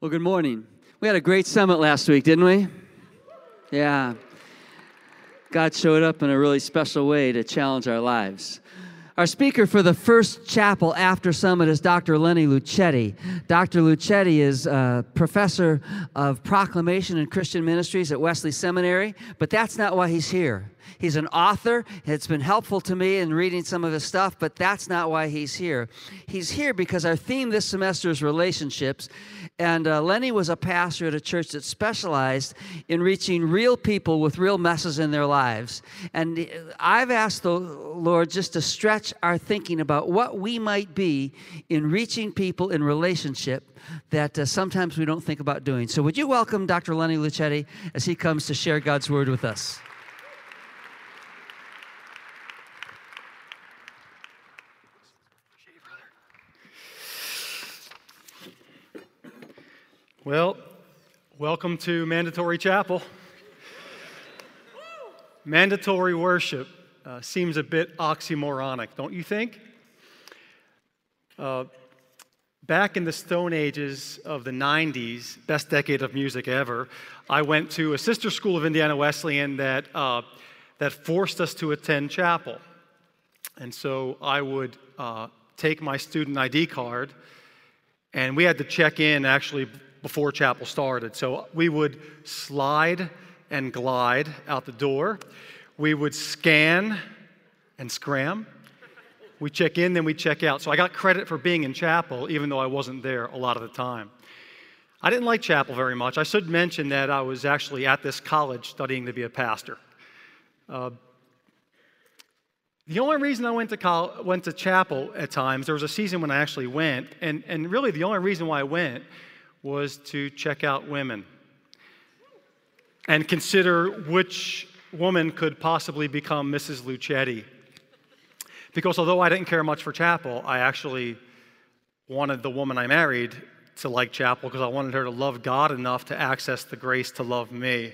Well, good morning. We had a great summit last week, didn't we? Yeah. God showed up in a really special way to challenge our lives. Our speaker for the first chapel after summit is Dr. Lenny Luchetti. Dr. Luchetti is a professor of proclamation and Christian ministries at Wesley Seminary, but that's not why he's here. He's an author. It's been helpful to me in reading some of his stuff, but that's not why he's here. He's here because our theme this semester is relationships. And uh, Lenny was a pastor at a church that specialized in reaching real people with real messes in their lives. And I've asked the Lord just to stretch our thinking about what we might be in reaching people in relationship that uh, sometimes we don't think about doing. So, would you welcome Dr. Lenny Luchetti as he comes to share God's word with us? Well, welcome to Mandatory Chapel. Mandatory worship uh, seems a bit oxymoronic, don't you think? Uh, back in the Stone Ages of the 90s, best decade of music ever, I went to a sister school of Indiana Wesleyan that, uh, that forced us to attend chapel. And so I would uh, take my student ID card, and we had to check in actually before chapel started. So we would slide and glide out the door. We would scan and scram. We check in, then we check out. So I got credit for being in chapel, even though I wasn't there a lot of the time. I didn't like chapel very much. I should mention that I was actually at this college studying to be a pastor. Uh, the only reason I went to, went to chapel at times, there was a season when I actually went, and, and really the only reason why I went was to check out women and consider which woman could possibly become Mrs. Luchetti. Because although I didn't care much for chapel, I actually wanted the woman I married to like chapel because I wanted her to love God enough to access the grace to love me.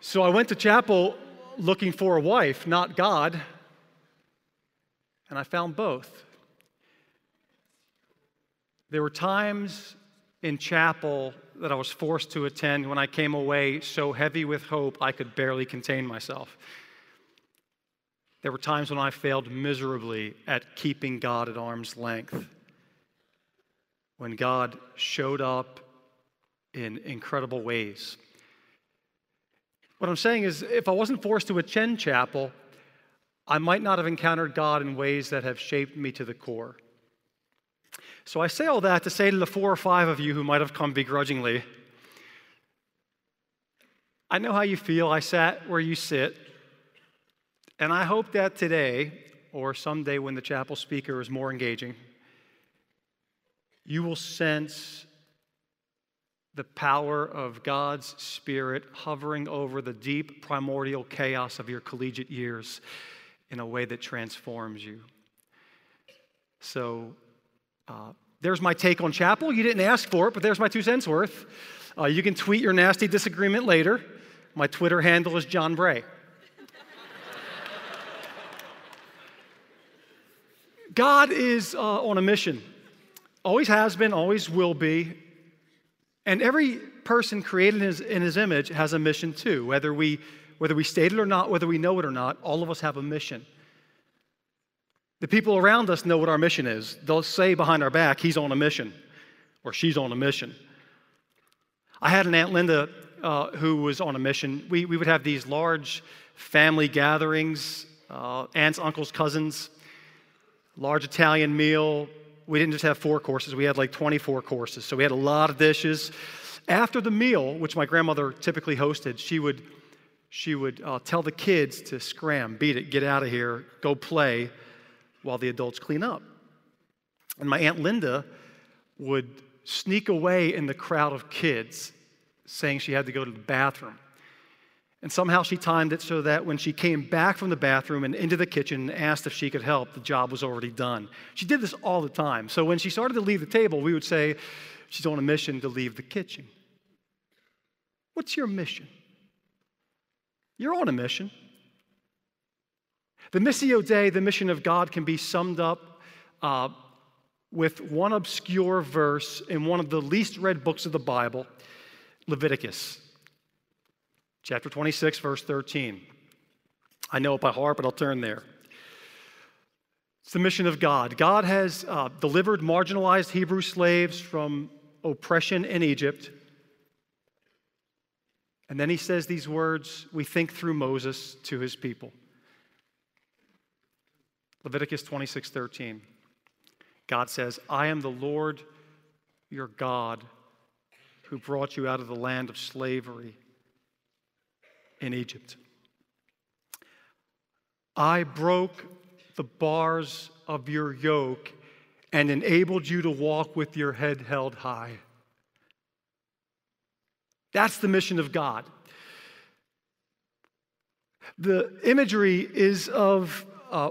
So I went to chapel looking for a wife, not God, and I found both. There were times in chapel that I was forced to attend when I came away so heavy with hope I could barely contain myself. There were times when I failed miserably at keeping God at arm's length. When God showed up in incredible ways. What I'm saying is, if I wasn't forced to attend chapel, I might not have encountered God in ways that have shaped me to the core. So I say all that to say to the four or five of you who might have come begrudgingly, I know how you feel. I sat where you sit. And I hope that today, or someday when the chapel speaker is more engaging, you will sense the power of God's Spirit hovering over the deep primordial chaos of your collegiate years in a way that transforms you. So uh, there's my take on chapel. You didn't ask for it, but there's my two cents worth. Uh, you can tweet your nasty disagreement later. My Twitter handle is John Bray. God is uh, on a mission. Always has been, always will be. And every person created in his, in his image has a mission too. Whether we, whether we state it or not, whether we know it or not, all of us have a mission. The people around us know what our mission is. They'll say behind our back, he's on a mission or she's on a mission. I had an Aunt Linda uh, who was on a mission. We, we would have these large family gatherings, uh, aunts, uncles, cousins, large Italian meal. We didn't just have four courses, we had like 24 courses. So we had a lot of dishes. After the meal, which my grandmother typically hosted, she would, she would uh, tell the kids to scram, beat it, get out of here, go play while the adults clean up. And my Aunt Linda would sneak away in the crowd of kids, saying she had to go to the bathroom. And somehow she timed it so that when she came back from the bathroom and into the kitchen and asked if she could help, the job was already done. She did this all the time. So when she started to leave the table, we would say, She's on a mission to leave the kitchen. What's your mission? You're on a mission. The Missio Dei, the mission of God, can be summed up uh, with one obscure verse in one of the least read books of the Bible, Leviticus, chapter 26, verse 13. I know it by heart, but I'll turn there. It's the mission of God. God has uh, delivered marginalized Hebrew slaves from oppression in Egypt. And then he says these words we think through Moses to his people. Leviticus 26 13. God says, I am the Lord your God who brought you out of the land of slavery in Egypt. I broke the bars of your yoke and enabled you to walk with your head held high. That's the mission of God. The imagery is of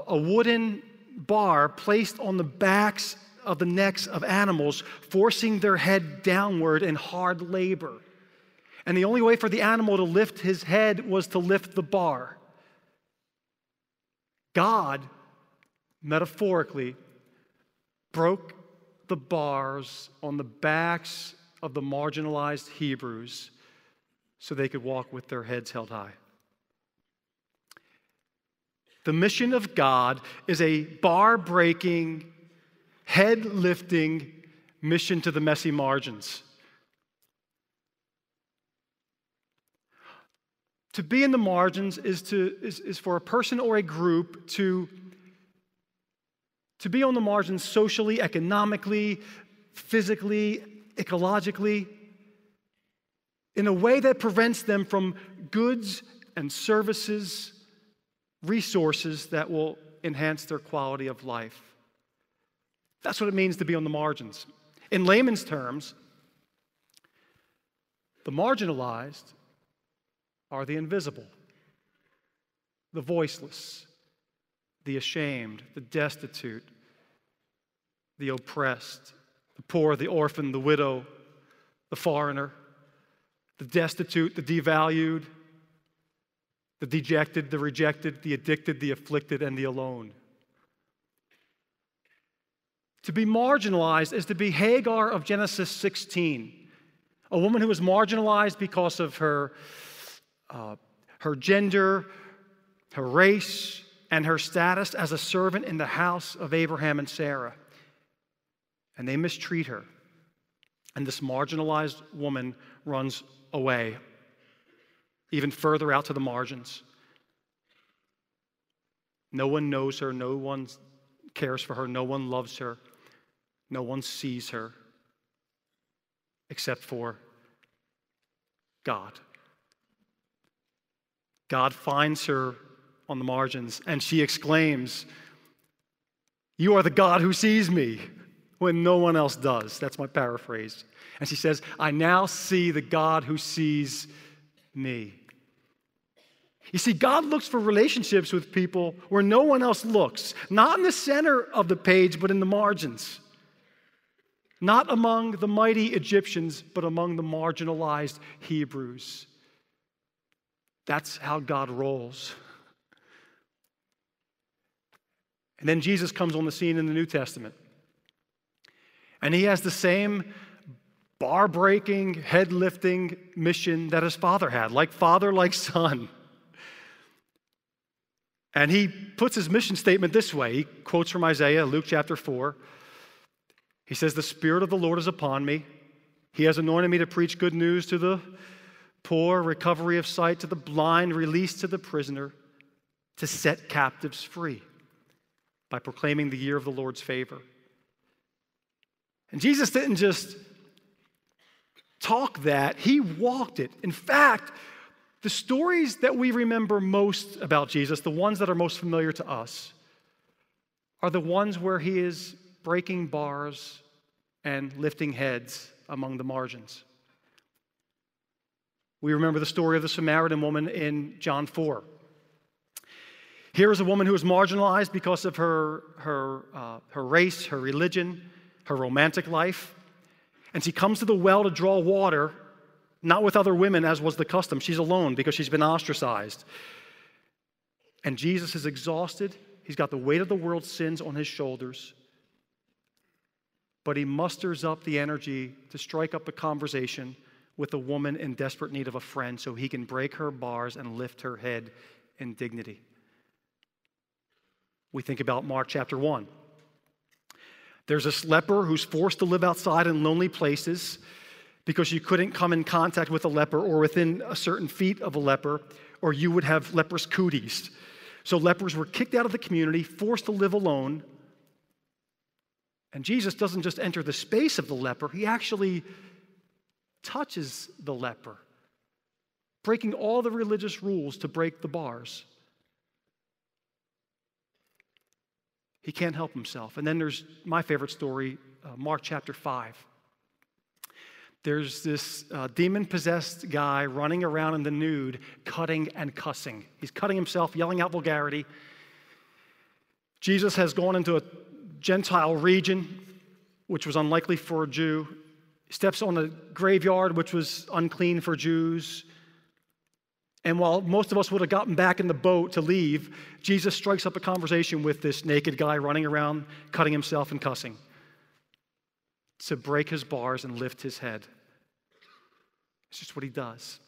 a wooden bar placed on the backs of the necks of animals, forcing their head downward in hard labor. And the only way for the animal to lift his head was to lift the bar. God, metaphorically, broke the bars on the backs of the marginalized Hebrews so they could walk with their heads held high. The mission of God is a bar breaking, head lifting mission to the messy margins. To be in the margins is, to, is, is for a person or a group to, to be on the margins socially, economically, physically, ecologically, in a way that prevents them from goods and services, resources that will enhance their quality of life. That's what it means to be on the margins. In layman's terms, the marginalized are the invisible, the voiceless, the ashamed, the destitute, the oppressed, the poor, the orphan, the widow, the foreigner, the destitute, the devalued, the dejected, the rejected, the addicted, the afflicted, and the alone. To be marginalized is to be Hagar of Genesis 16, a woman who was marginalized because of her uh, her gender, her race, and her status as a servant in the house of Abraham and Sarah. And they mistreat her. And this marginalized woman runs away, even further out to the margins. No one knows her, no one cares for her, no one loves her, no one sees her except for God. God finds her on the margins and she exclaims, You are the God who sees me when no one else does. That's my paraphrase. And she says, I now see the God who sees me. You see, God looks for relationships with people where no one else looks, not in the center of the page, but in the margins. Not among the mighty Egyptians, but among the marginalized Hebrews. That's how God rolls. And then Jesus comes on the scene in the New Testament. And he has the same bar breaking, head lifting mission that his father had, like father, like son. And he puts his mission statement this way. He quotes from Isaiah, Luke chapter 4. He says, The Spirit of the Lord is upon me. He has anointed me to preach good news to the poor, recovery of sight to the blind, release to the prisoner, to set captives free by proclaiming the year of the Lord's favor. And Jesus didn't just talk that, he walked it. In fact, the stories that we remember most about Jesus, the ones that are most familiar to us, are the ones where he is breaking bars and lifting heads among the margins. We remember the story of the Samaritan woman in John 4. Here is a woman who is marginalized because of her, her, uh, her race, her religion, her romantic life. And she comes to the well to draw water, not with other women as was the custom. She's alone because she's been ostracized. And Jesus is exhausted. He's got the weight of the world's sins on his shoulders. but he musters up the energy to strike up a conversation with a woman in desperate need of a friend so he can break her bars and lift her head in dignity. We think about Mark chapter 1. There's this leper who's forced to live outside in lonely places because you couldn't come in contact with a leper or within a certain feet of a leper, or you would have leprous cooties. So lepers were kicked out of the community, forced to live alone. And Jesus doesn't just enter the space of the leper, he actually touches the leper, breaking all the religious rules to break the bars. He can't help himself. And then there's my favorite story, uh, Mark chapter 5. There's this uh, demon possessed guy running around in the nude, cutting and cussing. He's cutting himself, yelling out vulgarity. Jesus has gone into a Gentile region, which was unlikely for a Jew steps on a graveyard, which was unclean for Jews. And while most of us would have gotten back in the boat to leave, Jesus strikes up a conversation with this naked guy running around, cutting himself and cussing to break his bars and lift his head. It's just what he does.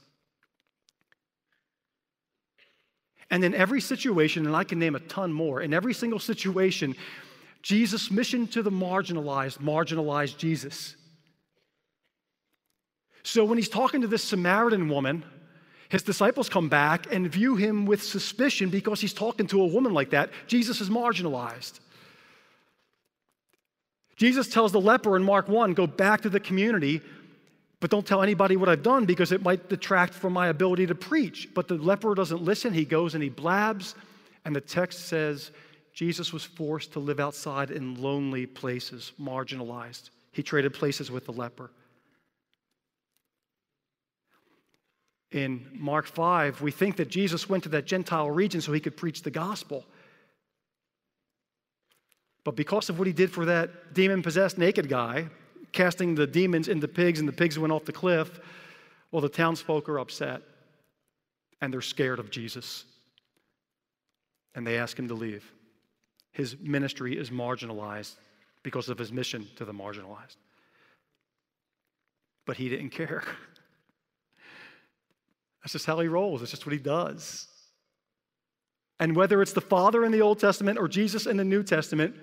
And in every situation, and I can name a ton more, in every single situation, Jesus' mission to the marginalized marginalized Jesus. So when he's talking to this Samaritan woman, his disciples come back and view him with suspicion because he's talking to a woman like that. Jesus is marginalized. Jesus tells the leper in Mark 1 go back to the community, but don't tell anybody what I've done because it might detract from my ability to preach. But the leper doesn't listen. He goes and he blabs. And the text says Jesus was forced to live outside in lonely places, marginalized. He traded places with the leper. In Mark 5, we think that Jesus went to that Gentile region so he could preach the gospel. But because of what he did for that demon possessed naked guy, casting the demons into pigs and the pigs went off the cliff, well, the townsfolk are upset and they're scared of Jesus. And they ask him to leave. His ministry is marginalized because of his mission to the marginalized. But he didn't care. That's just how he rolls, it's just what he does. And whether it's the Father in the Old Testament or Jesus in the New Testament,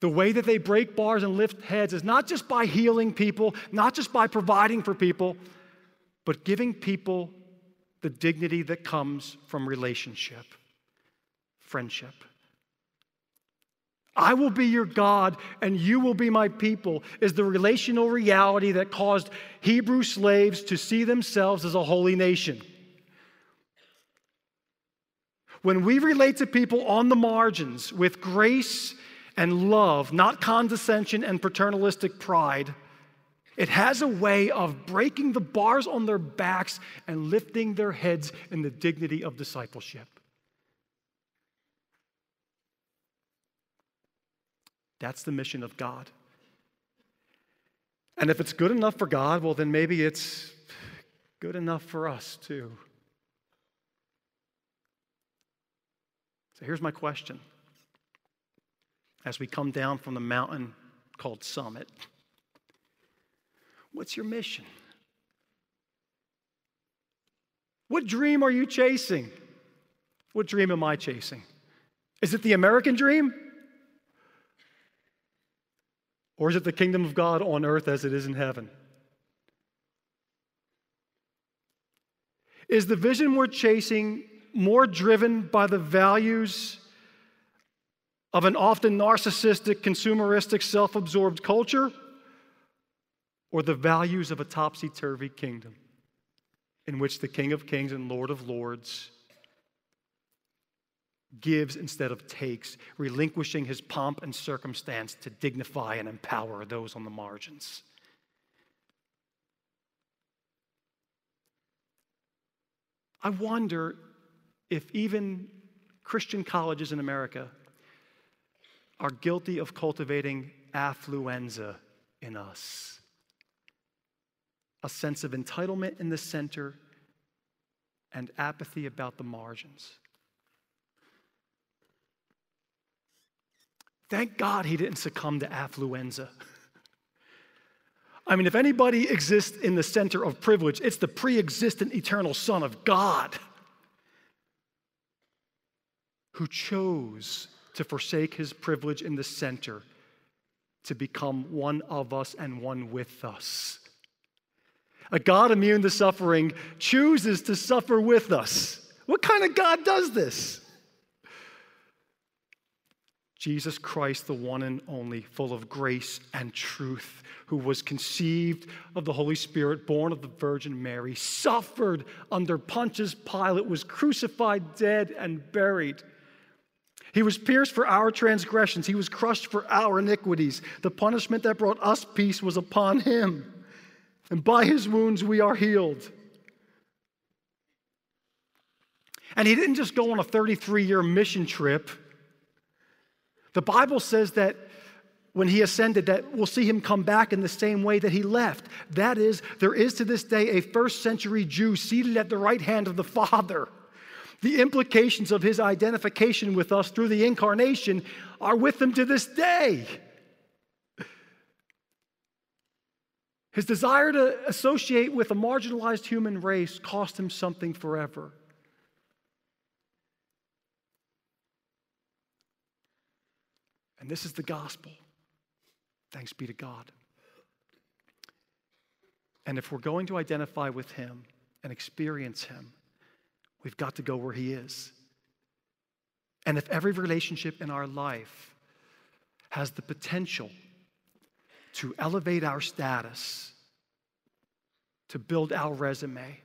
the way that they break bars and lift heads is not just by healing people, not just by providing for people, but giving people the dignity that comes from relationship, friendship. I will be your God and you will be my people is the relational reality that caused Hebrew slaves to see themselves as a holy nation. When we relate to people on the margins with grace and love, not condescension and paternalistic pride, it has a way of breaking the bars on their backs and lifting their heads in the dignity of discipleship. That's the mission of God. And if it's good enough for God, well, then maybe it's good enough for us too. So here's my question as we come down from the mountain called Summit What's your mission? What dream are you chasing? What dream am I chasing? Is it the American dream? Or is it the kingdom of God on earth as it is in heaven? Is the vision we're chasing more driven by the values of an often narcissistic, consumeristic, self absorbed culture, or the values of a topsy turvy kingdom in which the King of Kings and Lord of Lords gives instead of takes, relinquishing his pomp and circumstance to dignify and empower those on the margins. I wonder if even Christian colleges in America are guilty of cultivating affluenza in us a sense of entitlement in the center and apathy about the margins. Thank God he didn't succumb to affluenza. I mean, if anybody exists in the center of privilege, it's the pre existent eternal Son of God who chose to forsake his privilege in the center to become one of us and one with us. A God immune to suffering chooses to suffer with us. What kind of God does this? Jesus Christ, the one and only, full of grace and truth, who was conceived of the Holy Spirit, born of the Virgin Mary, suffered under Pontius Pilate, was crucified, dead, and buried. He was pierced for our transgressions, he was crushed for our iniquities. The punishment that brought us peace was upon him, and by his wounds we are healed. And he didn't just go on a 33 year mission trip. The Bible says that when he ascended that we'll see him come back in the same way that he left. That is, there is to this day a first century Jew seated at the right hand of the Father. The implications of his identification with us through the incarnation are with him to this day. His desire to associate with a marginalized human race cost him something forever. And this is the gospel. Thanks be to God. And if we're going to identify with Him and experience Him, we've got to go where He is. And if every relationship in our life has the potential to elevate our status, to build our resume,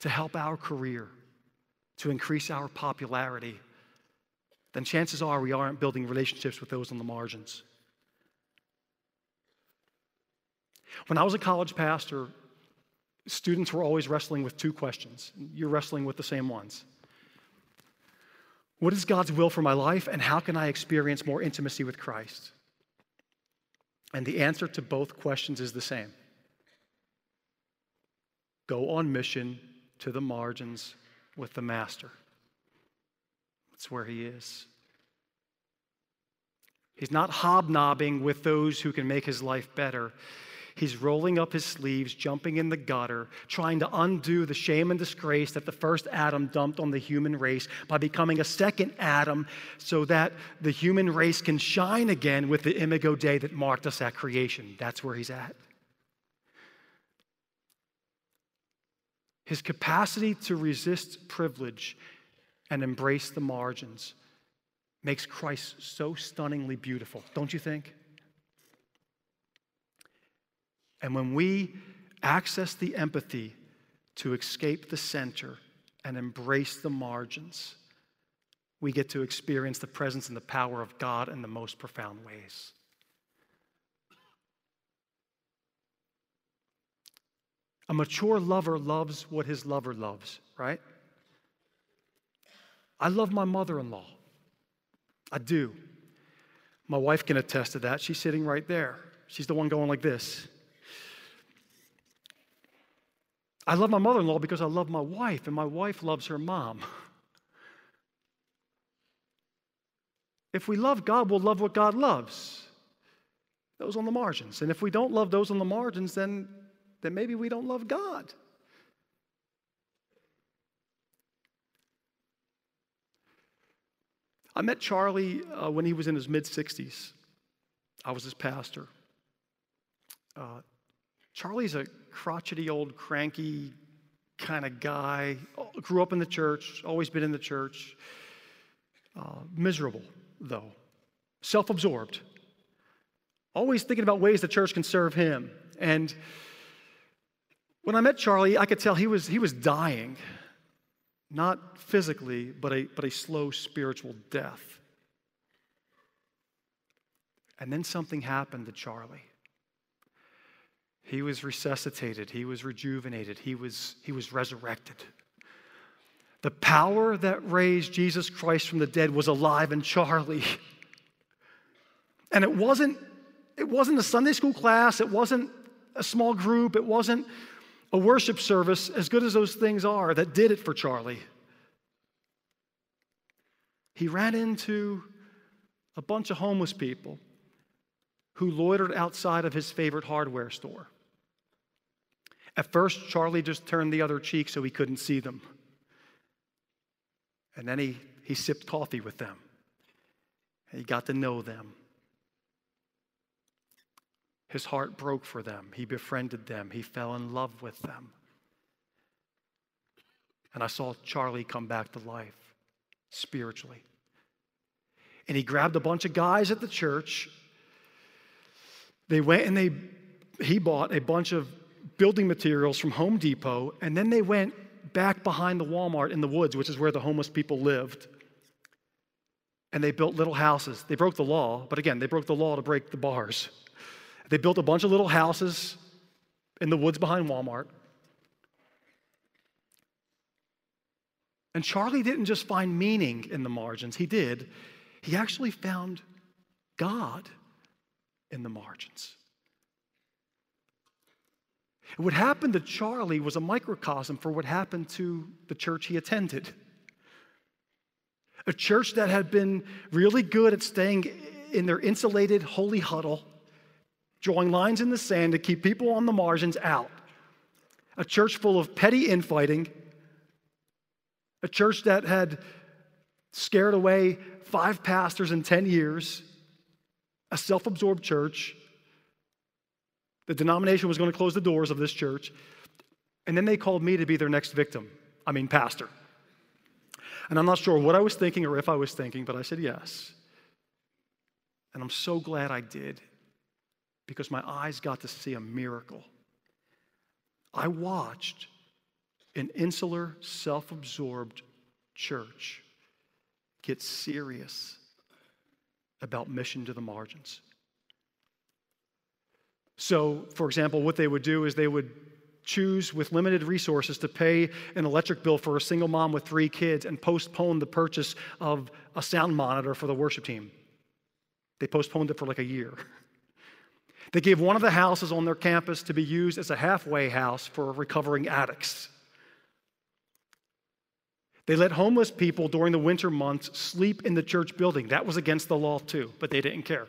to help our career, to increase our popularity, then chances are we aren't building relationships with those on the margins. When I was a college pastor, students were always wrestling with two questions. You're wrestling with the same ones. What is God's will for my life, and how can I experience more intimacy with Christ? And the answer to both questions is the same go on mission to the margins with the Master. That's where he is. He's not hobnobbing with those who can make his life better. He's rolling up his sleeves, jumping in the gutter, trying to undo the shame and disgrace that the first Adam dumped on the human race by becoming a second Adam so that the human race can shine again with the imago Dei that marked us at creation. That's where he's at. His capacity to resist privilege and embrace the margins makes Christ so stunningly beautiful, don't you think? And when we access the empathy to escape the center and embrace the margins, we get to experience the presence and the power of God in the most profound ways. A mature lover loves what his lover loves, right? I love my mother in law. I do. My wife can attest to that. She's sitting right there. She's the one going like this. I love my mother in law because I love my wife, and my wife loves her mom. If we love God, we'll love what God loves. Those on the margins. And if we don't love those on the margins, then, then maybe we don't love God. I met Charlie uh, when he was in his mid 60s. I was his pastor. Uh, Charlie's a crotchety old cranky kind of guy. Grew up in the church, always been in the church. Uh, miserable, though. Self absorbed. Always thinking about ways the church can serve him. And when I met Charlie, I could tell he was, he was dying not physically, but a, but a slow spiritual death. And then something happened to Charlie. He was resuscitated, he was rejuvenated, he was, he was resurrected. The power that raised Jesus Christ from the dead was alive in Charlie. And it wasn't, it wasn't a Sunday school class, it wasn't a small group, it wasn't a worship service, as good as those things are, that did it for Charlie. He ran into a bunch of homeless people who loitered outside of his favorite hardware store. At first, Charlie just turned the other cheek so he couldn't see them. And then he, he sipped coffee with them. He got to know them. His heart broke for them. He befriended them. He fell in love with them. And I saw Charlie come back to life spiritually. And he grabbed a bunch of guys at the church. They went and they he bought a bunch of building materials from Home Depot, and then they went back behind the Walmart in the woods, which is where the homeless people lived. And they built little houses. They broke the law, but again, they broke the law to break the bars. They built a bunch of little houses in the woods behind Walmart. And Charlie didn't just find meaning in the margins, he did. He actually found God in the margins. What happened to Charlie was a microcosm for what happened to the church he attended. A church that had been really good at staying in their insulated holy huddle, drawing lines in the sand to keep people on the margins out. A church full of petty infighting. A church that had scared away five pastors in 10 years. A self absorbed church the denomination was going to close the doors of this church. And then they called me to be their next victim. I mean, pastor. And I'm not sure what I was thinking or if I was thinking, but I said yes. And I'm so glad I did because my eyes got to see a miracle. I watched an insular, self absorbed church get serious about mission to the margins. So, for example, what they would do is they would choose with limited resources to pay an electric bill for a single mom with three kids and postpone the purchase of a sound monitor for the worship team. They postponed it for like a year. They gave one of the houses on their campus to be used as a halfway house for recovering addicts. They let homeless people during the winter months sleep in the church building. That was against the law too, but they didn't care.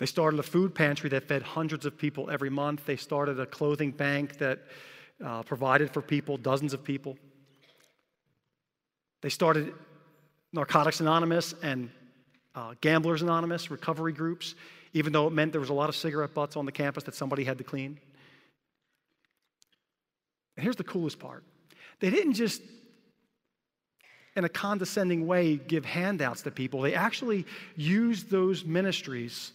They started a food pantry that fed hundreds of people every month. They started a clothing bank that uh, provided for people, dozens of people. They started Narcotics Anonymous and uh, Gamblers Anonymous recovery groups, even though it meant there was a lot of cigarette butts on the campus that somebody had to clean. And here's the coolest part they didn't just, in a condescending way, give handouts to people, they actually used those ministries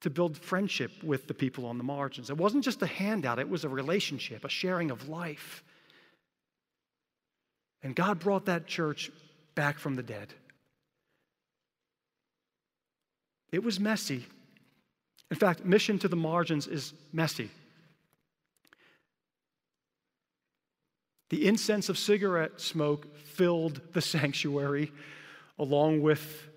to build friendship with the people on the margins. It wasn't just a handout, it was a relationship, a sharing of life. And God brought that church back from the dead. It was messy. In fact, mission to the margins is messy. The incense of cigarette smoke filled the sanctuary, along with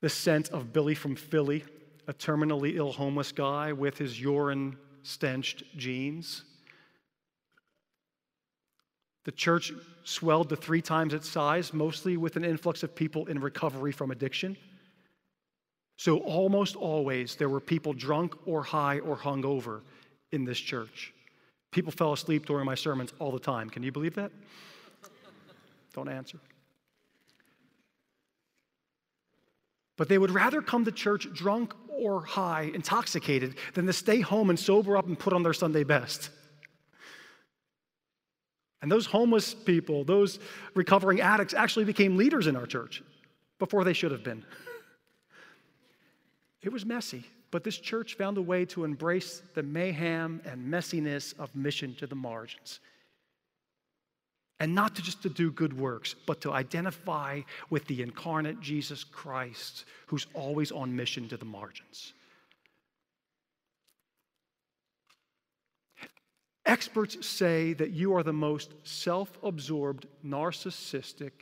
the scent of Billy from Philly a terminally ill homeless guy with his urine stenched jeans. The church swelled to three times its size, mostly with an influx of people in recovery from addiction. So, almost always, there were people drunk or high or hungover in this church. People fell asleep during my sermons all the time. Can you believe that? Don't answer. But they would rather come to church drunk or high, intoxicated, than to stay home and sober up and put on their Sunday best. And those homeless people, those recovering addicts, actually became leaders in our church before they should have been. It was messy, but this church found a way to embrace the mayhem and messiness of mission to the margins and not to just to do good works, but to identify with the incarnate Jesus Christ, who's always on mission to the margins. Experts say that you are the most self absorbed, narcissistic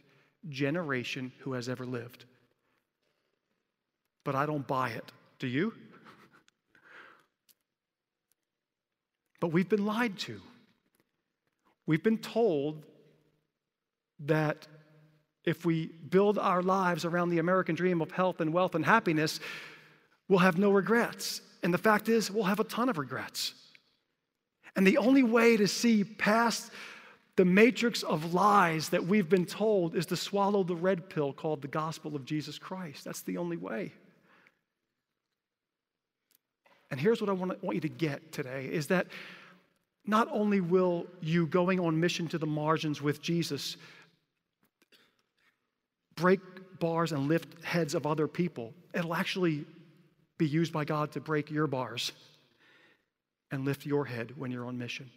generation who has ever lived. But I don't buy it. Do you? but we've been lied to. We've been told that if we build our lives around the American dream of health and wealth and happiness, we'll have no regrets. And the fact is, we'll have a ton of regrets. And the only way to see past the matrix of lies that we've been told is to swallow the red pill called the gospel of Jesus Christ. That's the only way. And here's what I want, want you to get today is that not only will you going on mission to the margins with Jesus break bars and lift heads of other people, it'll actually be used by God to break your bars and lift your head when you're on mission.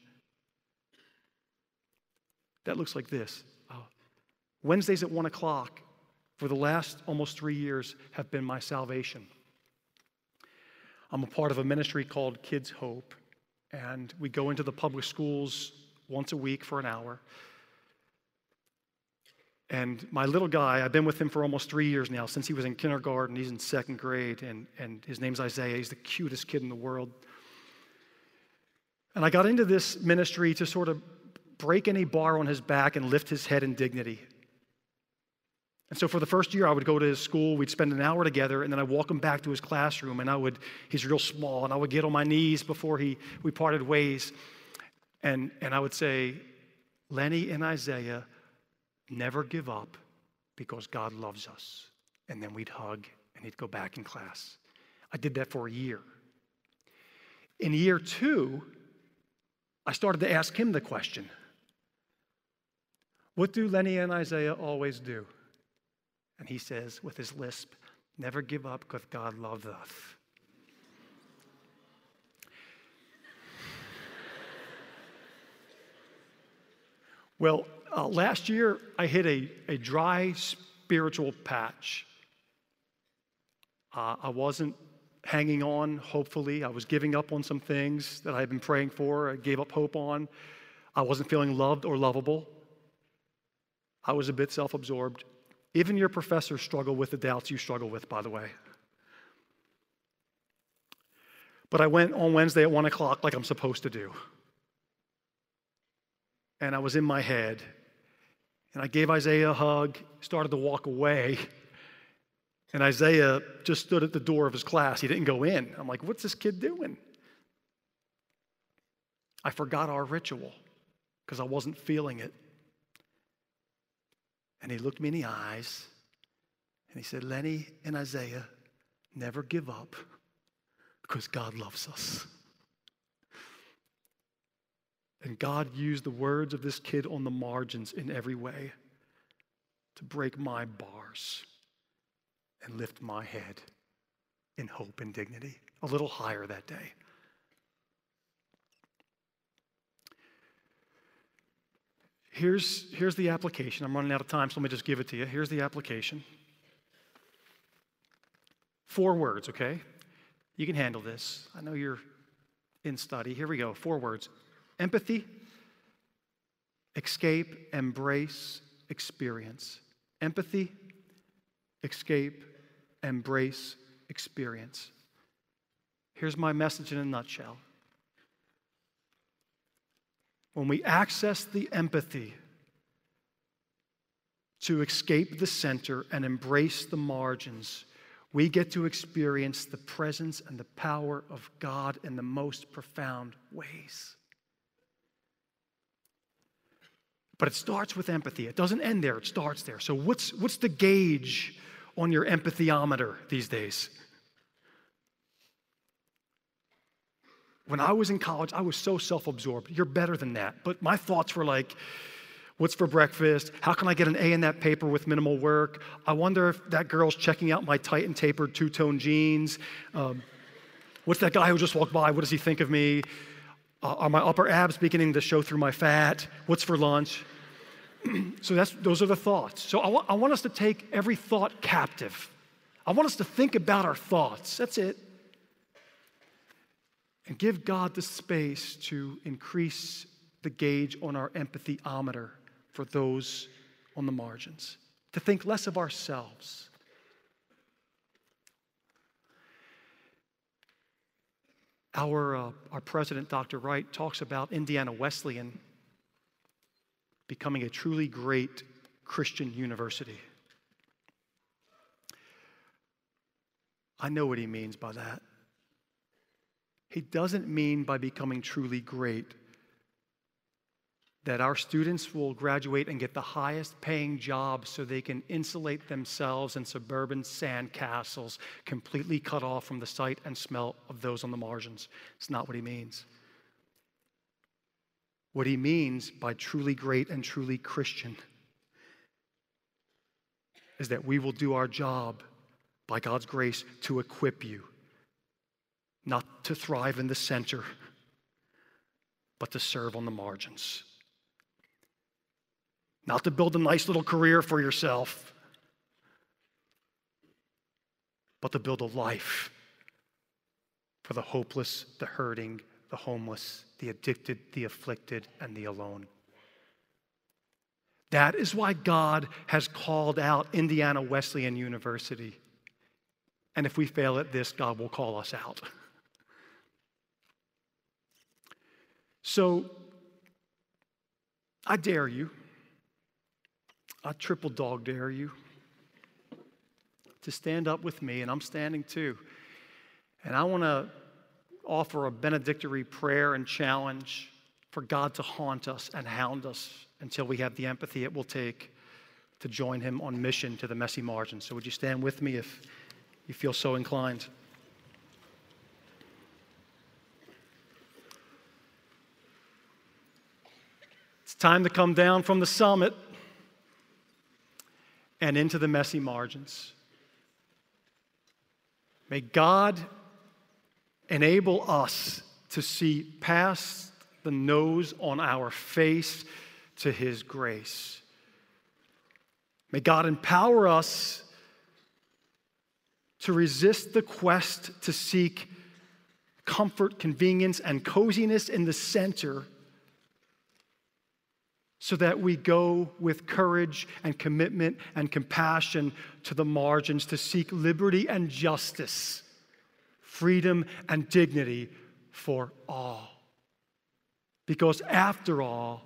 That looks like this. Uh, Wednesdays at one o'clock for the last almost three years have been my salvation. I'm a part of a ministry called Kids Hope, and we go into the public schools once a week for an hour. And my little guy, I've been with him for almost three years now, since he was in kindergarten. He's in second grade, and, and his name's Isaiah. He's the cutest kid in the world. And I got into this ministry to sort of break any bar on his back and lift his head in dignity. And so for the first year, I would go to his school, we'd spend an hour together, and then I'd walk him back to his classroom, and I would, he's real small, and I would get on my knees before he, we parted ways. And, and I would say, Lenny and Isaiah, never give up because God loves us. And then we'd hug, and he'd go back in class. I did that for a year. In year two, I started to ask him the question What do Lenny and Isaiah always do? And he says, with his lisp, never give up because God loves us. well, uh, last year I hit a, a dry spiritual patch. Uh, I wasn't hanging on, hopefully. I was giving up on some things that I had been praying for, I gave up hope on. I wasn't feeling loved or lovable. I was a bit self absorbed. Even your professors struggle with the doubts you struggle with, by the way. But I went on Wednesday at one o'clock like I'm supposed to do. And I was in my head. And I gave Isaiah a hug, started to walk away. And Isaiah just stood at the door of his class. He didn't go in. I'm like, what's this kid doing? I forgot our ritual because I wasn't feeling it. And he looked me in the eyes and he said, Lenny and Isaiah, never give up because God loves us. And God used the words of this kid on the margins in every way to break my bars and lift my head in hope and dignity a little higher that day. Here's, here's the application. I'm running out of time, so let me just give it to you. Here's the application. Four words, okay? You can handle this. I know you're in study. Here we go. Four words empathy, escape, embrace, experience. Empathy, escape, embrace, experience. Here's my message in a nutshell when we access the empathy to escape the center and embrace the margins, we get to experience the presence and the power of God in the most profound ways. But it starts with empathy. It doesn't end there, it starts there. So, what's, what's the gauge on your empathyometer these days? When I was in college, I was so self absorbed. You're better than that. But my thoughts were like, What's for breakfast? How can I get an A in that paper with minimal work? I wonder if that girl's checking out my tight and tapered two tone jeans. Um, what's that guy who just walked by? What does he think of me? Uh, are my upper abs beginning to show through my fat? What's for lunch? so that's, those are the thoughts. So I, wa- I want us to take every thought captive. I want us to think about our thoughts. That's it and give God the space to increase the gauge on our empathyometer for those on the margins, to think less of ourselves. Our, uh, our president, Dr. Wright, talks about Indiana Wesleyan becoming a truly great Christian university. I know what he means by that. He doesn't mean by becoming truly great that our students will graduate and get the highest paying jobs so they can insulate themselves in suburban sand castles, completely cut off from the sight and smell of those on the margins. It's not what he means. What he means by truly great and truly Christian is that we will do our job by God's grace to equip you, not to thrive in the center, but to serve on the margins. Not to build a nice little career for yourself, but to build a life for the hopeless, the hurting, the homeless, the addicted, the afflicted, and the alone. That is why God has called out Indiana Wesleyan University. And if we fail at this, God will call us out. So, I dare you, I triple dog dare you to stand up with me, and I'm standing too. And I want to offer a benedictory prayer and challenge for God to haunt us and hound us until we have the empathy it will take to join Him on mission to the messy margins. So, would you stand with me if you feel so inclined? It's time to come down from the summit and into the messy margins. May God enable us to see past the nose on our face to His grace. May God empower us to resist the quest to seek comfort, convenience, and coziness in the center so that we go with courage and commitment and compassion to the margins to seek liberty and justice freedom, and dignity for all. Because after all,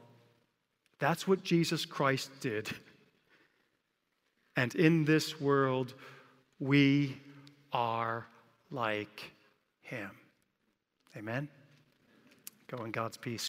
that's what Jesus Christ did. And in this world, we are like him. Amen? Go in God's peace.